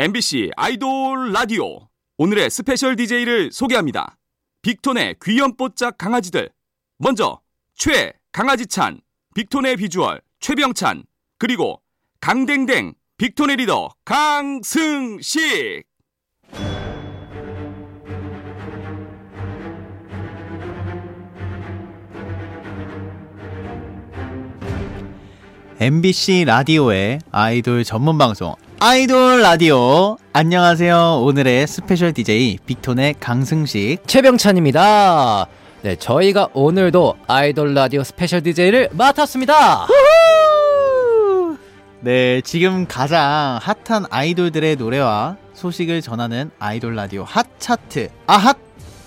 MBC 아이돌 라디오 오늘의 스페셜 DJ를 소개합니다. 빅톤의 귀염뽀짝 강아지들. 먼저 최 강아지찬, 빅톤의 비주얼 최병찬, 그리고 강댕댕 빅톤의 리더 강승식. MBC 라디오의 아이돌 전문 방송 아이돌 라디오 안녕하세요 오늘의 스페셜 DJ 빅톤의 강승식 최병찬입니다. 네, 저희가 오늘도 아이돌 라디오 스페셜 DJ를 맡았습니다. 네 지금 가장 핫한 아이돌들의 노래와 소식을 전하는 아이돌 라디오 핫 차트 아핫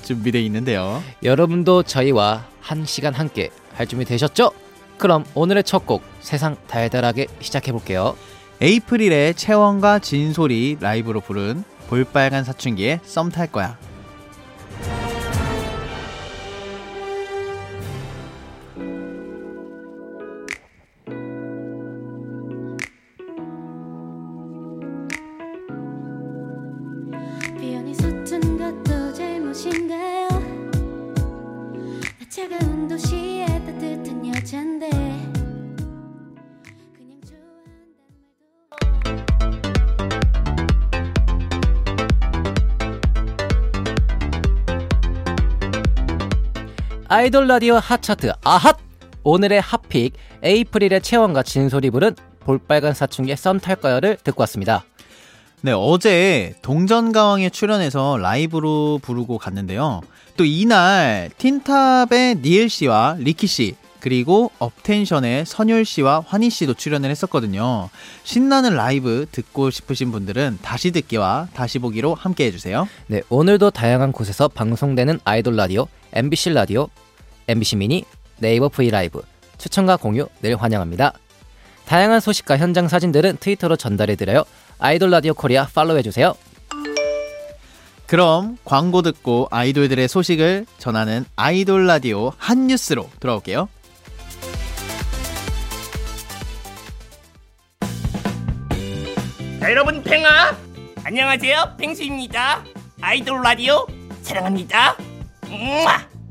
준비되어 있는데요 여러분도 저희와 한 시간 함께 할 준비 되셨죠? 그럼 오늘의 첫 곡 세상 달달하게 시작해 볼게요. 에이프릴의 채원과 진솔이 라이브로 부른 볼빨간 사춘기의 썸 탈 거야 아이돌 라디오 핫 차트 아핫! 오늘의 핫픽 에이프릴의 채원과 진솔이 부른 볼빨간 사춘기의 썸 탈까요를 듣고 왔습니다. 네, 어제 동전가왕에 출연해서 라이브로 부르고 갔는데요. 또 이날 틴탑의 니엘 씨와 리키 씨, 그리고 업텐션의 선율 씨와 환희 씨도 출연을 했었거든요. 신나는 라이브 듣고 싶으신 분들은 다시 듣기와 다시 보기로 함께 해주세요. 네, 오늘도 다양한 곳에서 방송되는 아이돌 라디오, MBC 라디오, MBC 미니, 네이버 브이 라이브, 추천과 공유 늘 환영합니다. 다양한 소식과 현장 사진들은 트위터로 전달해드려요. 아이돌 라디오 코리아 팔로우해주세요. 그럼 광고 듣고 아이돌들의 소식을 전하는 아이돌 라디오 핫 뉴스로 돌아올게요. 자, 여러분 펭하 안녕하세요 펭수입니다 아이돌 라디오 사랑합니다 우와!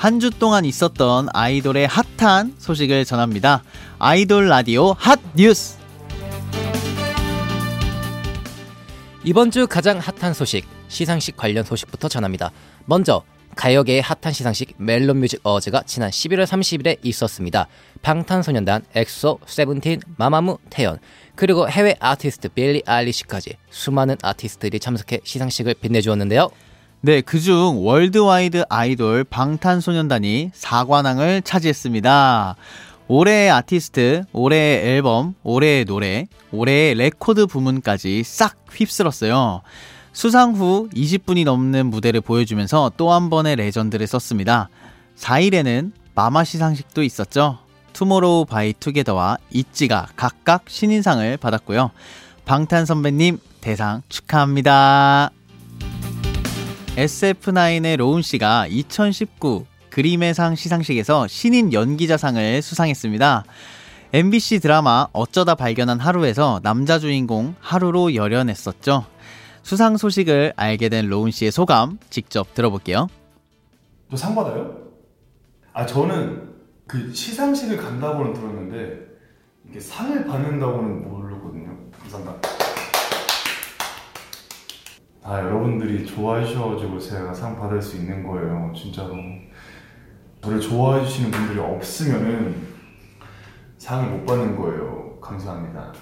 한 주 동안 있었던 아이돌의 핫한 소식을 전합니다. 아이돌 라디오 핫 뉴스! 이번 주 가장 핫한 소식, 시상식 관련 소식부터 전합니다. 먼저 가요계의 핫한 시상식 멜론 뮤직 어워즈가 지난 11월 30일에 있었습니다. 방탄소년단, 엑소, 세븐틴, 마마무, 태연, 그리고 해외 아티스트 빌리 아일리시까지 수많은 아티스트들이 참석해 시상식을 빛내주었는데요. 네, 그중 월드와이드 아이돌 방탄소년단이 4관왕을 차지했습니다. 올해의 아티스트, 올해의 앨범, 올해의 노래, 올해의 레코드 부문까지 싹 휩쓸었어요. 수상 후 20분이 넘는 무대를 보여주면서 또 한 번의 레전드를 썼습니다. 4일에는 MAMA 시상식도 있었죠. 투모로우 바이 투게더와 있지가 각각 신인상을 받았고요. 방탄 선배님 대상 축하합니다. SF9의 로운 씨가 2019 그리메상 시상식에서 신인 연기자상을 수상했습니다. MBC 드라마 어쩌다 발견한 하루에서 남자 주인공 하루로 열연했었죠. 수상 소식을 알게 된 로운 씨의 소감 직접 들어볼게요. 너상 받아요? 아 저는 그 시상식을 간다고는 들었는데 이게 상을 받는다고는 모르거든요. 감사합니다. 아 여러분들이 좋아해 주셔가지고 제가 상 받을 수 있는 거예요. 진짜로 저를 좋아해 주시는 분들이 없으면은 상을 못 받는 거예요. 감사합니다.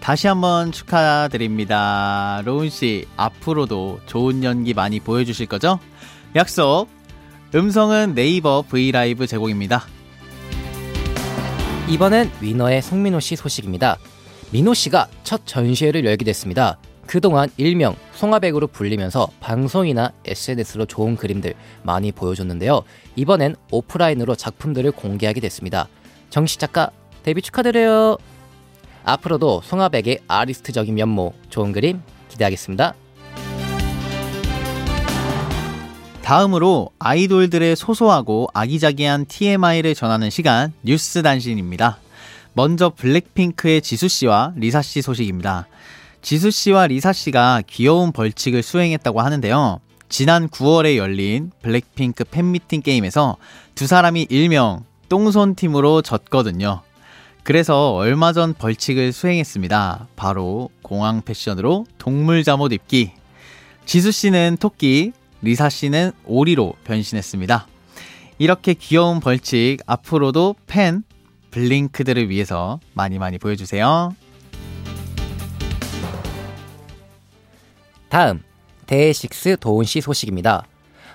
다시 한번 축하드립니다. 로운 씨, 앞으로도 좋은 연기 많이 보여주실 거죠? 약속! 음성은 네이버 브이라이브 제공입니다. 이번엔 위너의 송민호 씨 소식입니다. 민호 씨가 첫 전시회를 열게 됐습니다. 그동안 일명 송화백으로 불리면서 방송이나 SNS로 좋은 그림들 많이 보여줬는데요. 이번엔 오프라인으로 작품들을 공개하게 됐습니다. 정식 작가 데뷔 축하드려요. 앞으로도 송화백의 아티스트적인 면모, 좋은 그림 기대하겠습니다. 다음으로 아이돌들의 소소하고 아기자기한 TMI를 전하는 시간 뉴스 단신입니다. 먼저 블랙핑크의 지수 씨와 리사 씨 소식입니다. 지수 씨와 리사 씨가 귀여운 벌칙을 수행했다고 하는데요. 지난 9월에 열린 블랙핑크 팬미팅 게임에서 두 사람이 일명 똥손 팀으로 졌거든요. 그래서 얼마 전 벌칙을 수행했습니다. 바로 공항 패션으로 동물 잠옷 입기. 지수 씨는 토끼, 리사 씨는 오리로 변신했습니다. 이렇게 귀여운 벌칙 앞으로도 팬 블링크들을 위해서 많이 많이 보여주세요. 다음 데이식스 도훈 씨 소식입니다.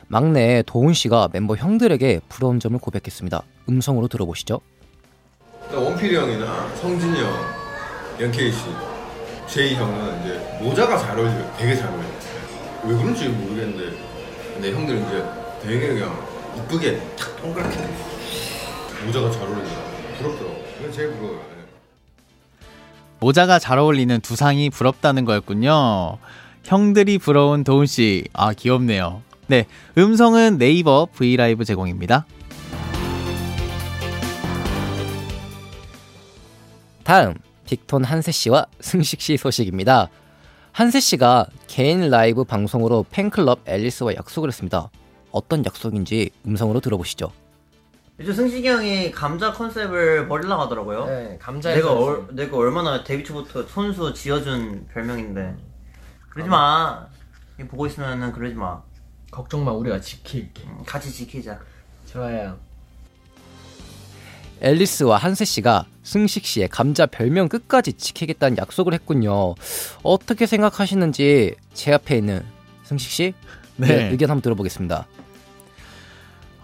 막내 도훈 씨가 멤버 형들에게 부러운 점을 고백했습니다. 음성으로 들어보시죠. 원필이 형이나 성진이 형, 연케이 씨, 제이 형은 이제 모자가 잘 어울려요. 되게 잘 어울려요. 왜 그런지 모르겠는데 근데 형들은 이제 되게 그냥 이쁘게 탁 동그랗게 모자가 잘 어울린다. 부럽더라고. 이건 제일 부러워요. 네. 모자가 잘 어울리는 두상이 부럽다는 거였군요. 형들이 부러운 도훈 씨, 아 귀엽네요. 네, 음성은 네이버 V LIVE 제공입니다. 다음 빅톤 한세 씨와 승식 씨 소식입니다. 한세 씨가 개인 라이브 방송으로 팬클럽 앨리스와 약속을 했습니다. 어떤 약속인지 음성으로 들어보시죠. 요즘 승식이 형이 감자 컨셉을 버리려고 하더라고요. 네, 감자 내가 얼, 내가 얼마나 데뷔 초부터 손수 지어준 별명인데 그러지 마. 이거 보고 있으면은 그러지 마. 걱정 마, 우리가 지킬게. 음, 같이 지키자. 좋아요. 앨리스와 한세 씨가 승식 씨의 감자 별명 끝까지 지키겠다는 약속을 했군요. 어떻게 생각하시는지 제 앞에 있는 승식 씨 네, 의견 한번 들어보겠습니다.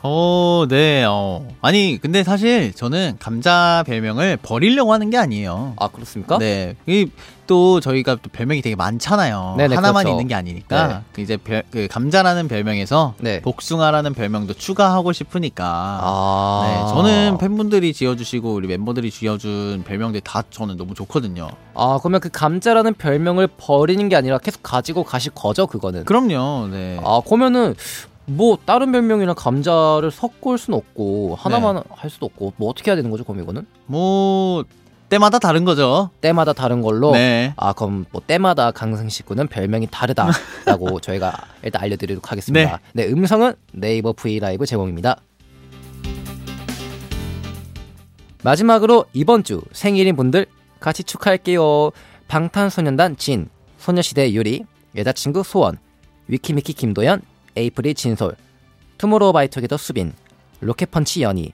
어, 네, 어. 아니, 근데 사실 저는 감자 별명을 버리려고 하는 게 아니에요. 아 그렇습니까? 네. 이 또 저희가 또 별명이 되게 많잖아요. 네네, 하나만 그렇죠. 있는 게 아니니까. 그 이제 별, 그 감자라는 별명에서 네. 복숭아라는 별명도 추가하고 싶으니까. 아, 네, 저는 팬분들이 지어주시고 우리 멤버들이 지어준 별명들 다 저는 너무 좋거든요. 아 그러면 그 감자라는 별명을 버리는 게 아니라 계속 가지고 가실 거죠 그거는. 그럼요. 네. 아 그러면은 뭐 다른 별명이랑 감자를 섞을 수는 없고 하나만 할 수도 없고 뭐 어떻게 해야 되는 거죠 그럼 이거는? 뭐 때마다 다른 거죠. 때마다 다른 걸로. 네. 아 그럼 뭐 때마다 강승식 군은 별명이 다르다라고 저희가 일단 알려드리도록 하겠습니다. 네. 음성은 네이버 V 라이브 제공입니다. 마지막으로 이번 주 생일인 분들 같이 축하할게요. 방탄소년단 진, 소녀시대 유리, 여자친구 소원, 위키미키 김도연, 에이프릴 진솔, 투모로우바이투게더 수빈, 로켓펀치 연희,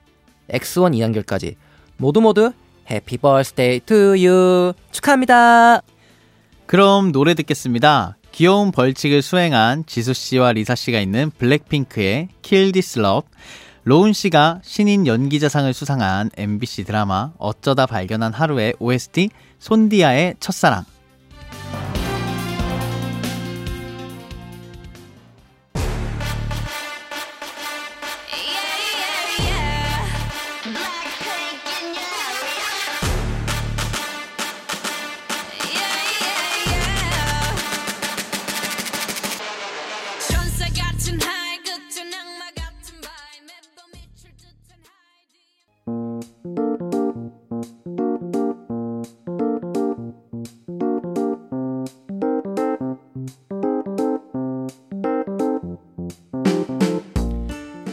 엑스원 이한결까지 모두 모두 Happy birthday to you 축하합니다. 그럼 노래 듣겠습니다. 귀여운 벌칙을 수행한 지수 씨와 리사 씨가 있는 블랙핑크의 Kill This Love, 로운 씨가 신인 연기자상을 수상한 MBC 드라마 어쩌다 발견한 하루의 OST 손디아의 첫사랑.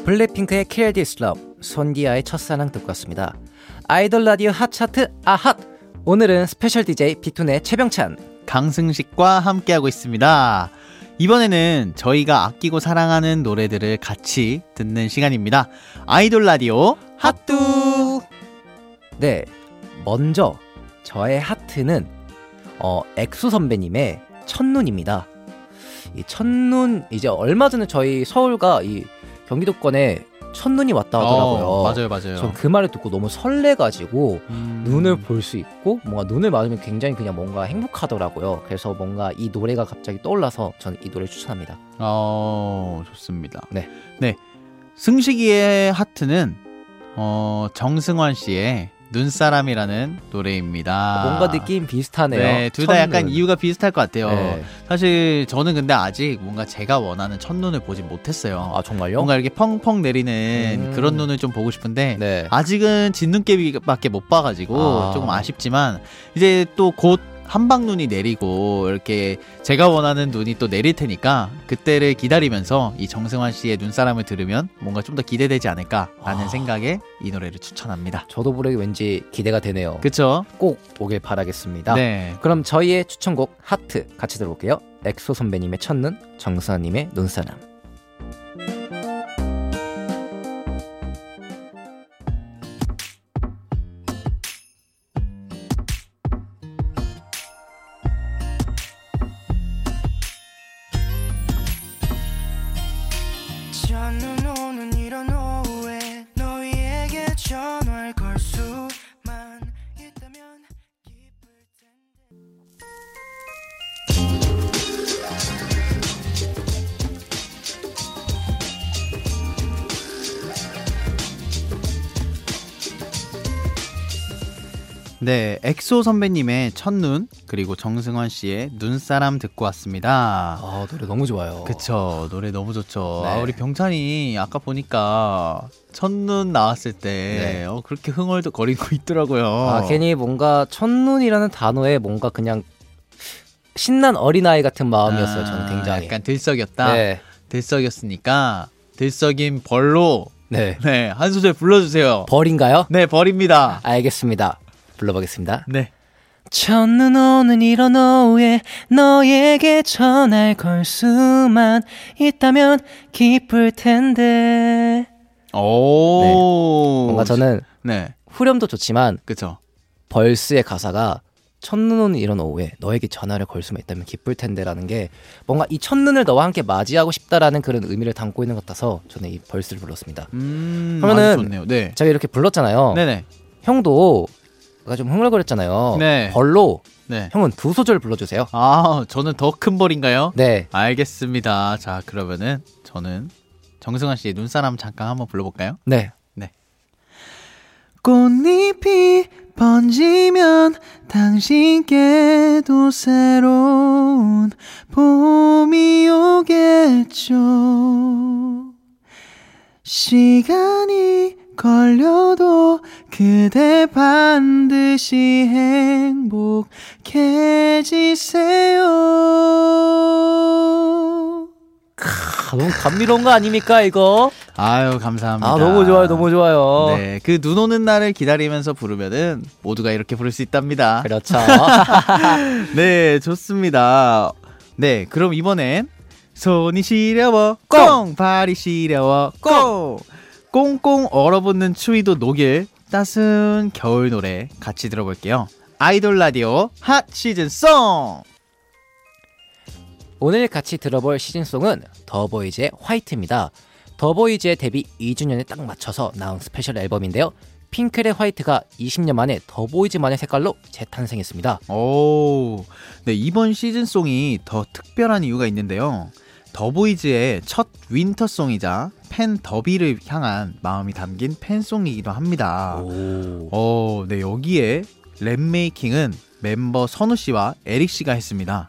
블랙핑크의 Kill This Love, 손디아의 첫사랑 듣고 왔습니다. 아이돌 라디오 핫차트 아핫! 오늘은 스페셜 DJ 빅톤의 최병찬, 강승식과 함께하고 있습니다. 이번에는 저희가 아끼고 사랑하는 노래들을 같이 듣는 시간입니다. 아이돌 라디오 핫뚜! 네, 먼저 저의 하트는 어, 엑소 선배님의 첫눈입니다. 이 첫눈 이제 얼마 전에 저희 서울과 이 경기도권에 첫눈이 왔다 하더라고요. 어, 맞아요, 맞아요. 전 그 말을 듣고 너무 설레가지고 음. 눈을 볼 수 있고 뭔가 눈을 맞으면 굉장히 그냥 뭔가 행복하더라고요. 그래서 뭔가 이 노래가 갑자기 떠올라서 저는 이 노래 를 추천합니다. 어, 좋습니다. 네. 네. 승식이의 하트는 어, 정승환 씨의 눈사람이라는 노래입니다. 뭔가 느낌 비슷하네요. 네, 둘 다 약간. 이유가 비슷할 것 같아요. 네. 사실 저는 근데 아직 뭔가 제가 원하는 첫눈을 보진 못했어요. 아 정말요? 뭔가 이렇게 펑펑 내리는 음. 그런 눈을 좀 보고 싶은데 네. 아직은 진눈깨비밖에 못 봐가지고 아. 조금 아쉽지만 이제 또곧 함박눈이 내리고 이렇게 제가 원하는 눈이 또 내릴 테니까 그때를 기다리면서 이 정승환 씨의 눈사람을 들으면 뭔가 좀 더 기대되지 않을까라는 아. 생각에 이 노래를 추천합니다. 저도 모르게 왠지 기대가 되네요. 그쵸? 꼭 오길 바라겠습니다. 네. 그럼 저희의 추천곡 하트 같이 들어볼게요. 엑소 선배님의 첫눈, 정승환 님의 눈사람. 네, 엑소 선배님의 첫눈 그리고 정승환 씨의 눈사람 듣고 왔습니다. 아 노래 너무 좋아요. 그쵸 노래 너무 좋죠. 네. 아, 우리 병찬이 아까 보니까 첫눈 나왔을 때 네. 어, 그렇게 흥얼거리고 있더라고요. 아 괜히 뭔가 첫눈이라는 단어에 뭔가 그냥 신난 어린아이 같은 마음이었어요. 저는 아, 굉장히. 약간 들썩였다. 네. 들썩였으니까 들썩인 벌로 네. 네 한 소절 불러주세요. 벌인가요? 네 벌입니다. 알겠습니다. 불러보겠습니다. 네. 첫눈 오는 이런 오후에 너에게 전화를 걸 수만 있다면 기쁠 텐데 오 뭔가 저는 네 후렴도 좋지만 그쵸. 벌스의 가사가 첫눈 오는 이런 오후에 너에게 전화를 걸 수만 있다면 기쁠 텐데라는 게 뭔가 이 첫눈을 너와 함께 맞이하고 싶다라는 그런 의미를 담고 있는 것 같아서 저는 이 벌스를 불렀습니다. 음 그러면은. 네. 제가 이렇게 불렀잖아요. 네네. 형도 좀 흥얼거렸잖아요. 네. 벌로 네. 형은 두 소절 불러주세요. 아 저는 더 큰 벌인가요? 네. 알겠습니다. 자, 그러면은 저는 정승환 씨의 눈사람 잠깐 한번 불러볼까요? 네. 꽃잎이 번지면 당신께도 새로운 봄이 오겠죠. 시간이 걸려도 그대 반드시 행복해지세요. 아, 너무 감미로운 거 아닙니까 이거? 아유, 감사합니다. 아 너무 좋아요, 너무 좋아요. 네, 그 눈 오는 날을 기다리면서 부르면은 모두가 이렇게 부를 수 있답니다. 그렇죠. 네, 좋습니다. 네, 그럼 이번엔 손이 시려워 꽁 발이 시려워 꽁 꽁꽁 얼어붙는 추위도 녹일 따스한 겨울 노래 같이 들어볼게요. 아이돌 라디오 핫 시즌송. 오늘 같이 들어볼 시즌송은 더보이즈의 White입니다. 더보이즈의 데뷔 2주년에 딱 맞춰서 나온 스페셜 앨범인데요. 핑클의 White가 20년 만에 더보이즈만의 색깔로 재탄생했습니다. 오, 네 이번 시즌송이 더 특별한 이유가 있는데요. 더보이즈의 첫 winter song이자 팬 더비를 향한 마음이 담긴 팬송이기도 합니다. 오. 어, 네 여기에 랩 making은 멤버 선우 씨와 에릭 씨가 했습니다.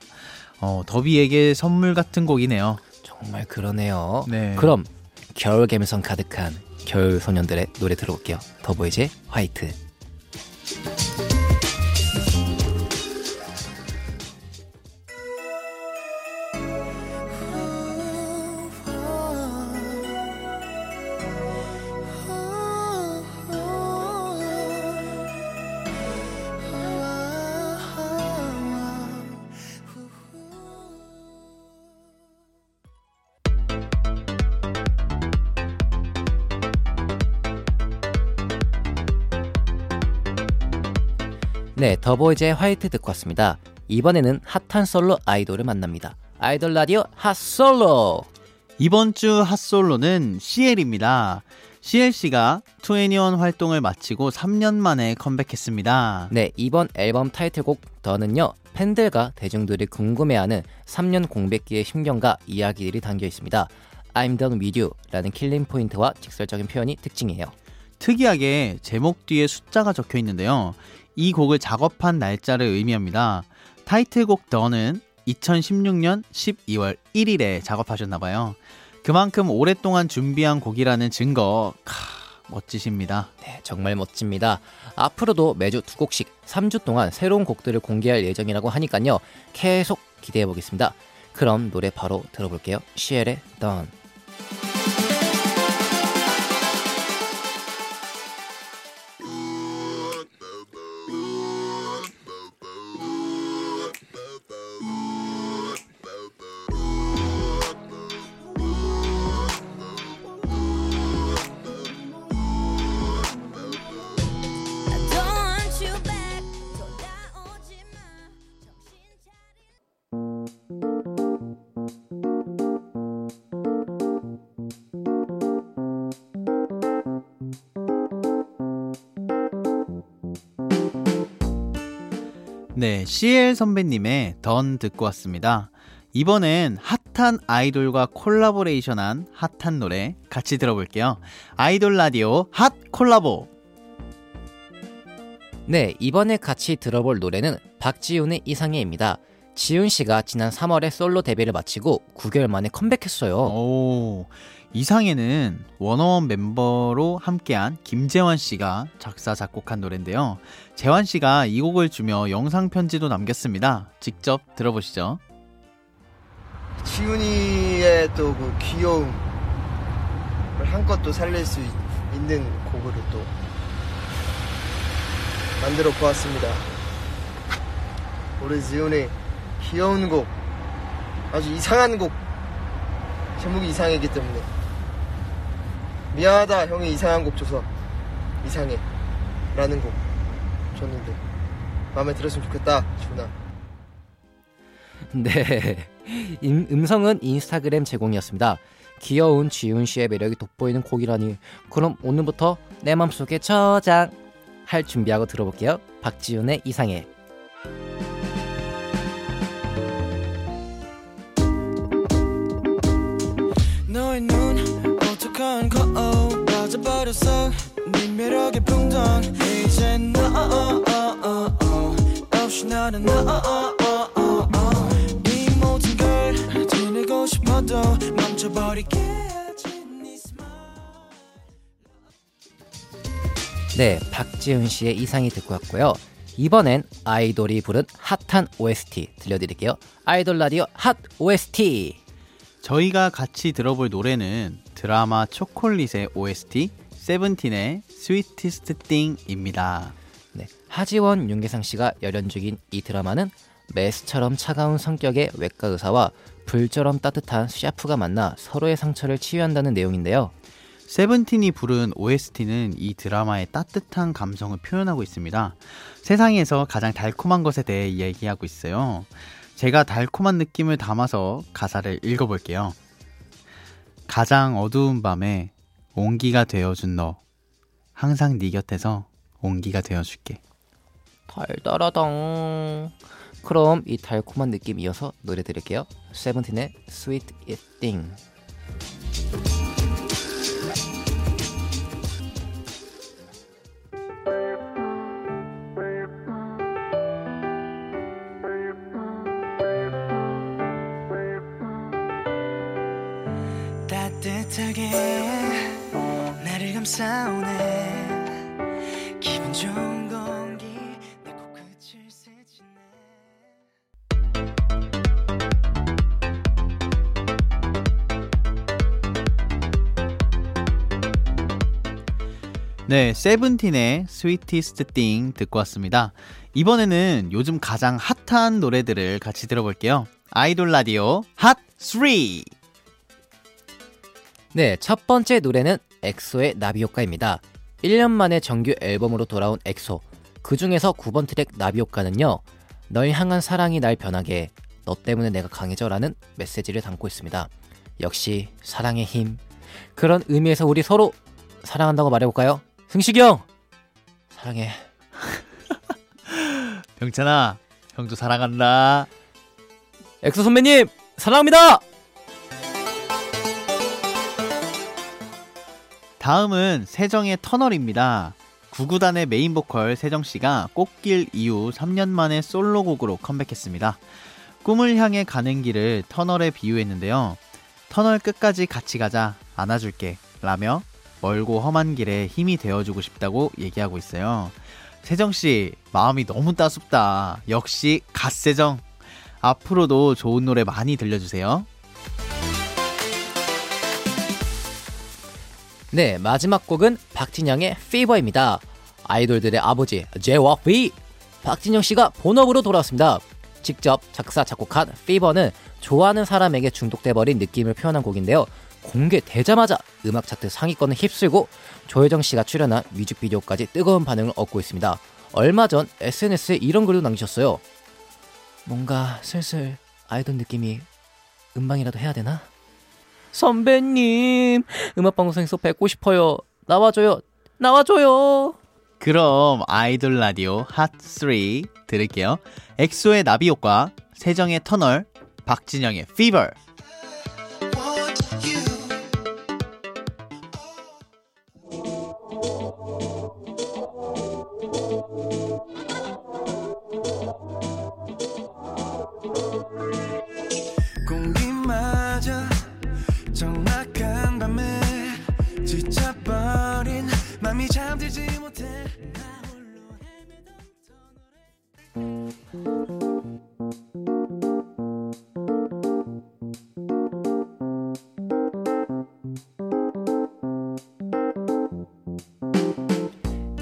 어, 더비에게 선물 같은 곡이네요. 정말 그러네요. 네. 그럼 겨울 감성 가득한 겨울 소년들의 노래 들어볼게요. 더보이즈의 White. 더보이즈의 White 듣고 왔습니다. 이번에는 핫한 솔로 아이돌을 만납니다. 아이돌 라디오 핫솔로. 이번 주 핫솔로는 CL입니다. CL 씨가 2NE1 활동을 마치고 3년 만에 컴백했습니다. 네, 이번 앨범 타이틀곡 DONE은요. 팬들과 대중들이 궁금해하는 3년 공백기의 심경과 이야기들이 담겨 있습니다. I'm done with you 라는 killing 포인트와 직설적인 표현이 특징이에요. 특이하게 제목 뒤에 숫자가 적혀 있는데요. 이 곡을 작업한 날짜를 의미합니다. 타이틀곡 더는 2016년 12월 1일에 작업하셨나봐요. 그만큼 오랫동안 준비한 곡이라는 증거, 카, 멋지십니다. 네, 정말 멋집니다. 앞으로도 매주 두 곡씩 3주 동안 새로운 곡들을 공개할 예정이라고 하니까요. 계속 기대해 보겠습니다. 그럼 노래 바로 들어볼게요. 시엘의 Done. CL 선배님의 던 듣고 왔습니다. 이번엔 핫한 아이돌과 콜라보레이션한 핫한 노래 같이 들어볼게요. 아이돌 라디오 핫 콜라보. 네, 이번에 같이 들어볼 노래는 박지훈의 이상해입니다. 지훈 씨가 지난 3월에 솔로 데뷔를 마치고 9개월 만에 컴백했어요. 오, 이상에는 워너원 멤버로 함께한 김재환 씨가 작사 작곡한 노래인데요. 재환 씨가 이 곡을 주며 영상 편지도 남겼습니다. 직접 들어보시죠. 지훈이의 또 그 귀여움을 한껏 또 살릴 수 있, 는 곡으로 또 만들어 보았습니다. 우리 지훈이 귀여운 곡, 아주 이상한 곡, 제목이 이상하기 때문에 미안하다 형이 이상한 곡 줘서 이상해 라는 곡 줬는데 마음에 들었으면 좋겠다 지훈아. 네. 임- 음성은 인스타그램 제공이었습니다. 귀여운 지훈 씨의 매력이 돋보이는 곡이라니. 그럼 오늘부터 내 맘속에 저장 할 준비하고 들어볼게요. 박지훈의 이상해. 너의 눈 오똑한 거울 빠져버렸어 네 매력에 붕덩 이제 너 없이 나는 너네 모든 걸 지니고 싶어도 멈춰버리겠지 네 네, 박지훈 씨의 이상이 듣고 왔고요. 이번엔 아이돌이 부른 핫한 OST 들려드릴게요. 아이돌 라디오 핫 OST. 저희가 같이 들어볼 노래는 드라마 초콜릿의 OST 세븐틴의 Sweetest Thing입니다. 네, 하지원, 윤계상 씨가 열연 중인 이 드라마는 메스처럼 차가운 성격의 외과 의사와 불처럼 따뜻한 셰프가 만나 서로의 상처를 치유한다는 내용인데요. 세븐틴이 부른 OST는 이 드라마의 따뜻한 감성을 표현하고 있습니다. 세상에서 가장 달콤한 것에 대해 이야기하고 있어요. 제가 달콤한 느낌을 담아서 가사를 읽어볼게요. 가장 어두운 밤에 온기가 되어준 너. 항상 네 곁에서 온기가 되어줄게. 달달하당. 그럼 이 달콤한 느낌 이어서 노래 들을게요. 세븐틴의 Sweet It Thing. 네, 세븐틴의 Sweetest Thing 듣고 왔습니다. 이번에는 요즘 가장 핫한 노래들을 같이 들어볼게요. 아이돌 라디오 핫 3! 네, 첫 번째 노래는 엑소의 나비효과입니다. 1년 만에 정규 앨범으로 돌아온 엑소. 그 중에서 9번 트랙 나비효과는요. 널 향한 사랑이 날 변하게 해. 너 때문에 내가 강해져라는 메시지를 담고 있습니다. 역시 사랑의 힘. 그런 의미에서 우리 서로 사랑한다고 말해볼까요? 승식이 형 사랑해. 병찬아, 형도 사랑한다. 엑소 선배님 사랑합니다. 다음은 세정의 터널입니다. 구구단의 메인 보컬 세정 씨가 꽃길 이후 3년 만에 솔로곡으로 컴백했습니다. 꿈을 향해 가는 길을 터널에 비유했는데요. 터널 끝까지 같이 가자, 안아줄게, 라며 멀고 험한 길에 힘이 되어주고 싶다고 얘기하고 있어요. 세정 씨, 마음이 너무 따숩다. 역시 갓세정. 앞으로도 좋은 노래 많이 들려주세요. 네 마지막 곡은 박진영의 Fever입니다. 아이돌들의 아버지 JYP 박진영 씨가 본업으로 돌아왔습니다. 직접 작사 작곡한 피버는 좋아하는 사람에게 중독돼 버린 느낌을 표현한 곡인데요. 공개되자마자 음악 차트 상위권을 휩쓸고 조혜정 씨가 출연한 뮤직비디오까지 뜨거운 반응을 얻고 있습니다. 얼마 전 SNS에 이런 글도 남기셨어요. 뭔가 슬슬 아이돌 느낌이 음방이라도 해야 되나? 선배님 음악방송에서 뵙고 싶어요. 나와줘요. 나와줘요. 그럼 아이돌 라디오 핫3 들을게요. 엑소의 나비 효과, 세정의 터널, 박진영의 피버.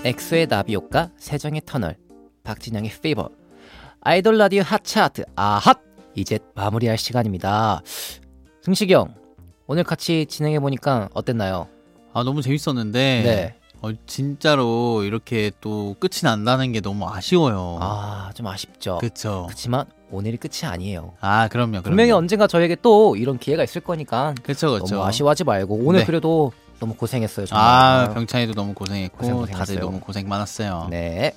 엑소의 나비 효과, 세정의 터널, 박진영의 Fever. 아이돌 라디오 핫차트 아핫 이제 마무리할 시간입니다. 승식이 형 오늘 같이 진행해 보니까 어땠나요? 아 너무 재밌었는데 네. 어, 진짜로 이렇게 또 끝이 난다는 게 너무 아쉬워요. 아 좀 아쉽죠. 그렇죠. 그렇지만 오늘이 끝이 아니에요. 아 그럼요. 그럼요. 분명히 언젠가 저에게 또 이런 기회가 있을 거니까 그렇죠, 그렇죠. 너무 아쉬워하지 말고 오늘 네. 그래도 너무 고생했어요. 정말. 아 병찬이도 너무 고생했고 고생, 고생했어요. 다들 너무 고생 많았어요. 네.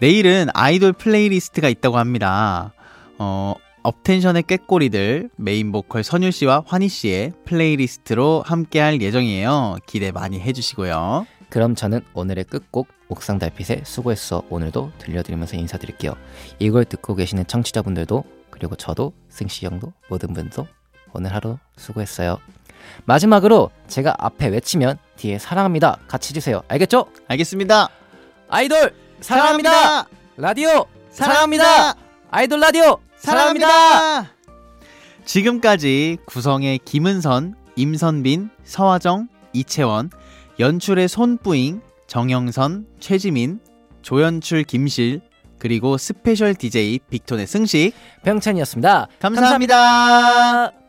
내일은 아이돌 플레이리스트가 있다고 합니다. 어, 업텐션의 꾀꼬리들 메인 보컬 선율 씨와 환희 씨의 플레이리스트로 함께할 예정이에요. 기대 많이 해주시고요. 그럼 저는 오늘의 끝곡 옥상 달빛의 수고했어 오늘도 들려드리면서 인사드릴게요. 이걸 듣고 계시는 청취자분들도 그리고 저도 승씨 형도 모든 분도 오늘 하루 수고했어요. 마지막으로 제가 앞에 외치면 뒤에 사랑합니다 같이 해주세요. 알겠죠? 알겠습니다. 아이돌 사랑합니다. 사랑합니다. 라디오 사랑합니다. 사랑합니다. 아이돌 라디오 사랑합니다. 사랑합니다. 지금까지 구성의 김은선, 임선빈, 서화정, 이채원, 연출의 손뿌잉, 정영선, 최지민, 조연출 김실, 그리고 스페셜 DJ 빅톤의 승식. 병찬이었습니다. 감사합니다. 모